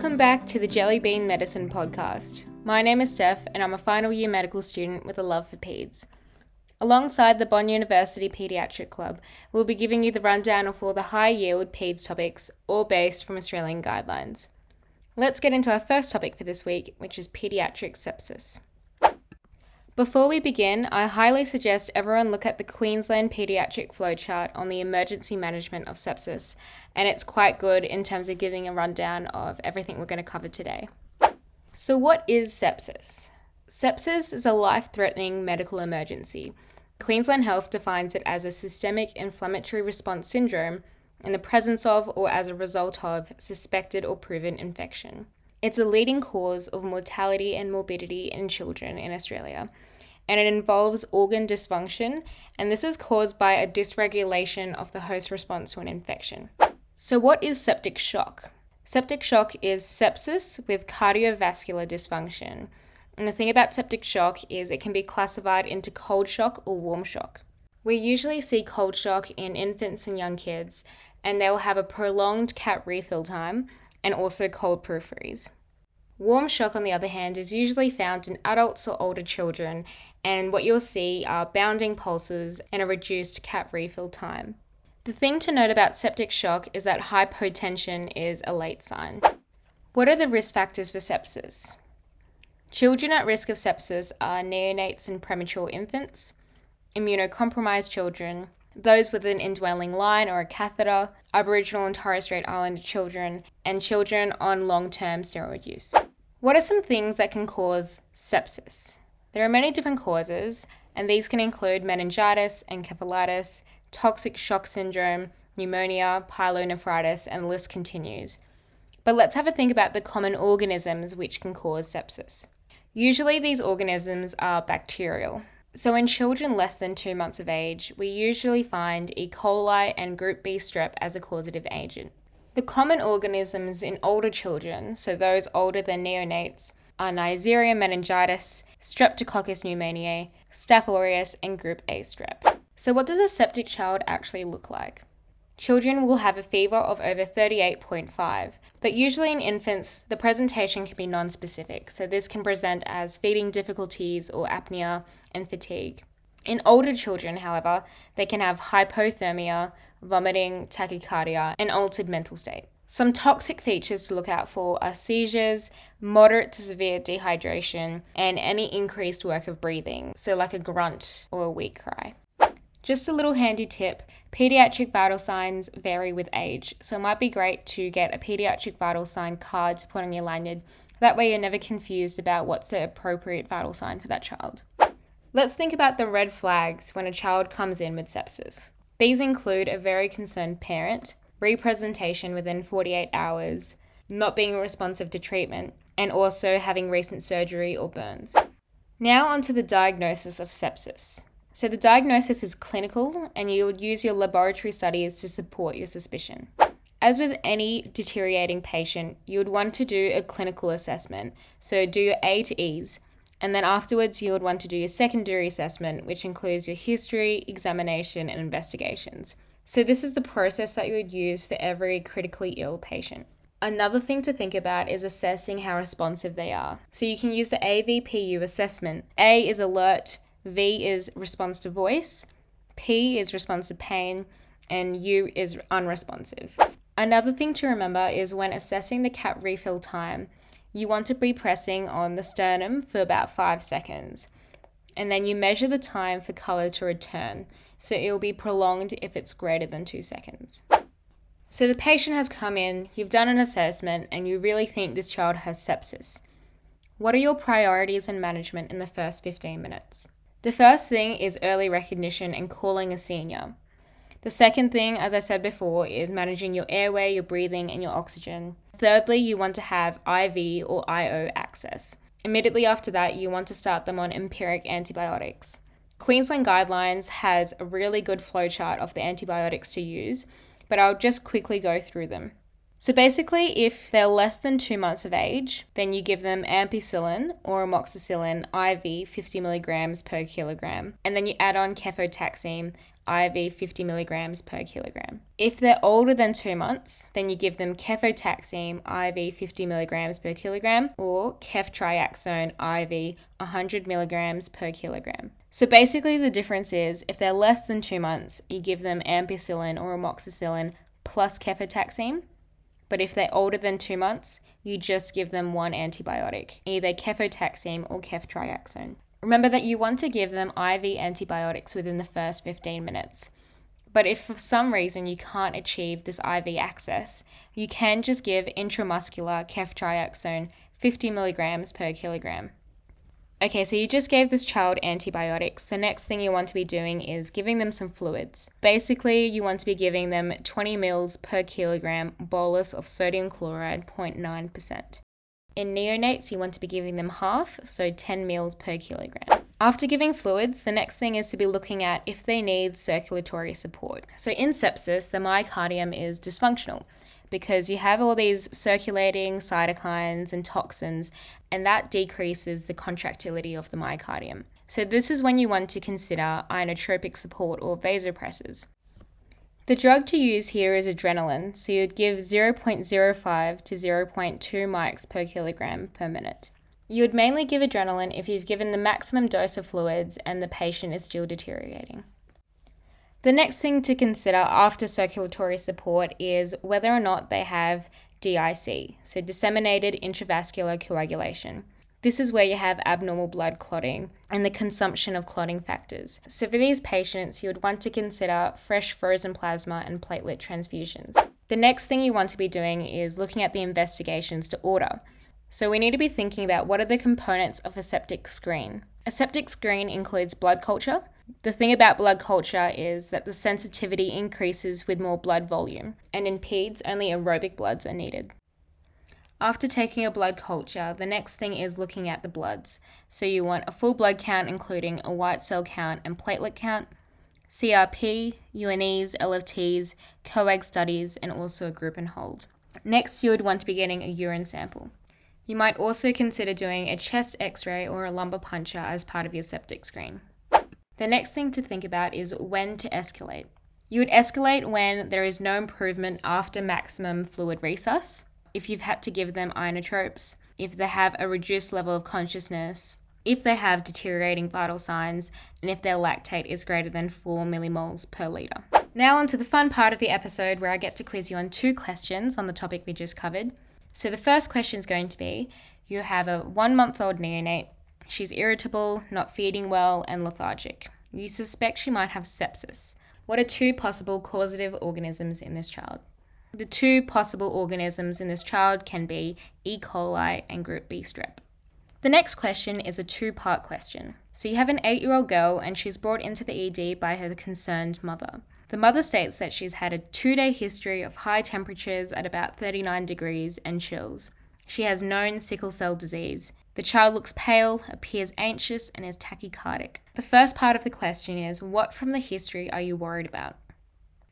Welcome back to the Jelly Bean Medicine Podcast. My name is Steph, and I'm a final year medical student with a love for peds. Alongside the Bond University Paediatric Club, we'll be giving you the rundown of all the high yield peds topics, all based from Australian guidelines. Let's get into our first topic for this week, which is paediatric sepsis. Before we begin, I highly suggest everyone look at the Queensland Paediatric Flowchart on the emergency management of sepsis, and it's quite good in terms of giving a rundown of everything we're going to cover today. So, what is sepsis? Sepsis is a life threatening medical emergency. Queensland Health defines it as a systemic inflammatory response syndrome in the presence of or as a result of suspected or proven infection. It's a leading cause of mortality and morbidity in children in Australia and it involves organ dysfunction, and this is caused by a dysregulation of the host response to an infection. So, what is septic shock? Septic shock is sepsis with cardiovascular dysfunction. And the thing about septic shock is it can be classified into cold shock or warm shock. We usually see cold shock in infants and young kids, and they will have a prolonged cap refill time and also cold peripheries. Warm shock, on the other hand, is usually found in adults or older children, and what you'll see are bounding pulses and a reduced cap refill time. The thing to note about septic shock is that hypotension is a late sign. What are the risk factors for sepsis? Children at risk of sepsis are neonates and premature infants, immunocompromised children, those with an indwelling line or a catheter, Aboriginal and Torres Strait Islander children, and children on long term steroid use. What are some things that can cause sepsis? There are many different causes, and these can include meningitis, encephalitis, toxic shock syndrome, pneumonia, pyelonephritis, and the list continues. But let's have a think about the common organisms which can cause sepsis. Usually, these organisms are bacterial. So, in children less than two months of age, we usually find E. coli and group B strep as a causative agent. The common organisms in older children, so those older than neonates, are Neisseria meningitidis, Streptococcus pneumoniae, Staph aureus, and group A strep. So, what does a septic child actually look like? Children will have a fever of over 38.5, but usually in infants, the presentation can be non-specific, so this can present as feeding difficulties or apnea and fatigue. In older children, however, they can have hypothermia, vomiting, tachycardia, and altered mental state. Some toxic features to look out for are seizures, moderate to severe dehydration, and any increased work of breathing, so like a grunt or a weak cry. Just a little handy tip pediatric vital signs vary with age, so it might be great to get a pediatric vital sign card to put on your lanyard. That way, you're never confused about what's the appropriate vital sign for that child. Let's think about the red flags when a child comes in with sepsis. These include a very concerned parent, representation within 48 hours, not being responsive to treatment, and also having recent surgery or burns. Now, onto the diagnosis of sepsis. So, the diagnosis is clinical, and you would use your laboratory studies to support your suspicion. As with any deteriorating patient, you would want to do a clinical assessment. So, do your A to E's and then afterwards, you would want to do your secondary assessment, which includes your history, examination, and investigations. So, this is the process that you would use for every critically ill patient. Another thing to think about is assessing how responsive they are. So, you can use the AVPU assessment. A is alert, V is response to voice, P is response to pain, and U is unresponsive. Another thing to remember is when assessing the cap refill time, you want to be pressing on the sternum for about five seconds. And then you measure the time for color to return, so it will be prolonged if it's greater than two seconds. So the patient has come in, you've done an assessment, and you really think this child has sepsis. What are your priorities and management in the first 15 minutes? The first thing is early recognition and calling a senior. The second thing, as I said before, is managing your airway, your breathing, and your oxygen. Thirdly, you want to have IV or IO access. Immediately after that, you want to start them on empiric antibiotics. Queensland Guidelines has a really good flowchart of the antibiotics to use, but I'll just quickly go through them. So basically, if they're less than two months of age, then you give them ampicillin or amoxicillin IV 50 milligrams per kilogram, and then you add on cefotaxime IV 50 milligrams per kilogram. If they're older than two months, then you give them cefotaxime IV 50 milligrams per kilogram or ceftriaxone IV 100 milligrams per kilogram. So basically, the difference is if they're less than two months, you give them ampicillin or amoxicillin plus cefotaxime. But if they're older than two months, you just give them one antibiotic, either cefotaxime or ceftriaxone. Remember that you want to give them IV antibiotics within the first 15 minutes. But if for some reason you can't achieve this IV access, you can just give intramuscular ceftriaxone 50 milligrams per kilogram. Okay, so you just gave this child antibiotics. The next thing you want to be doing is giving them some fluids. Basically, you want to be giving them 20 mils per kilogram bolus of sodium chloride 0.9%. In neonates, you want to be giving them half, so 10 mils per kilogram. After giving fluids, the next thing is to be looking at if they need circulatory support. So in sepsis, the myocardium is dysfunctional because you have all these circulating cytokines and toxins, and that decreases the contractility of the myocardium. So, this is when you want to consider inotropic support or vasopressors. The drug to use here is adrenaline, so you'd give 0.05 to 0.2 mics per kilogram per minute. You would mainly give adrenaline if you've given the maximum dose of fluids and the patient is still deteriorating. The next thing to consider after circulatory support is whether or not they have DIC, so disseminated intravascular coagulation. This is where you have abnormal blood clotting and the consumption of clotting factors. So, for these patients, you would want to consider fresh frozen plasma and platelet transfusions. The next thing you want to be doing is looking at the investigations to order. So, we need to be thinking about what are the components of a septic screen. A septic screen includes blood culture, the thing about blood culture is that the sensitivity increases with more blood volume, and in PEDS, only aerobic bloods are needed. After taking a blood culture, the next thing is looking at the bloods. So you want a full blood count, including a white cell count and platelet count, CRP, UNEs, LFTs, coag studies, and also a group and hold. Next, you would want to be getting a urine sample. You might also consider doing a chest x ray or a lumbar puncture as part of your septic screen. The next thing to think about is when to escalate. You would escalate when there is no improvement after maximum fluid resus, if you've had to give them inotropes, if they have a reduced level of consciousness, if they have deteriorating vital signs, and if their lactate is greater than 4 millimoles per litre. Now, on to the fun part of the episode where I get to quiz you on two questions on the topic we just covered. So, the first question is going to be you have a one month old neonate She's irritable, not feeding well, and lethargic. You suspect she might have sepsis. What are two possible causative organisms in this child? The two possible organisms in this child can be E. coli and group B strep. The next question is a two part question. So you have an eight year old girl and she's brought into the ED by her concerned mother. The mother states that she's had a two day history of high temperatures at about 39 degrees and chills. She has known sickle cell disease. The child looks pale, appears anxious, and is tachycardic. The first part of the question is What from the history are you worried about?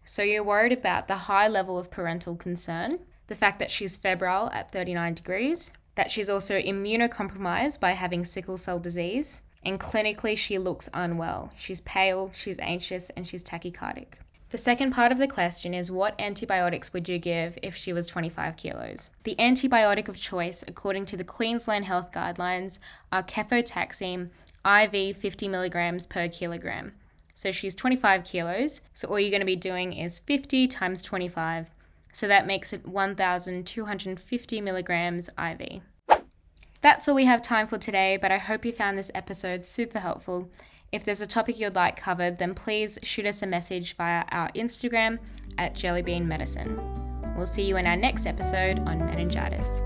So you're worried about the high level of parental concern, the fact that she's febrile at 39 degrees, that she's also immunocompromised by having sickle cell disease, and clinically she looks unwell. She's pale, she's anxious, and she's tachycardic. The second part of the question is what antibiotics would you give if she was 25 kilos? The antibiotic of choice, according to the Queensland Health Guidelines, are cefotaxime IV 50 milligrams per kilogram. So she's 25 kilos, so all you're going to be doing is 50 times 25. So that makes it 1,250 milligrams IV. That's all we have time for today, but I hope you found this episode super helpful. If there's a topic you'd like covered, then please shoot us a message via our Instagram at Jellybean Medicine. We'll see you in our next episode on meningitis.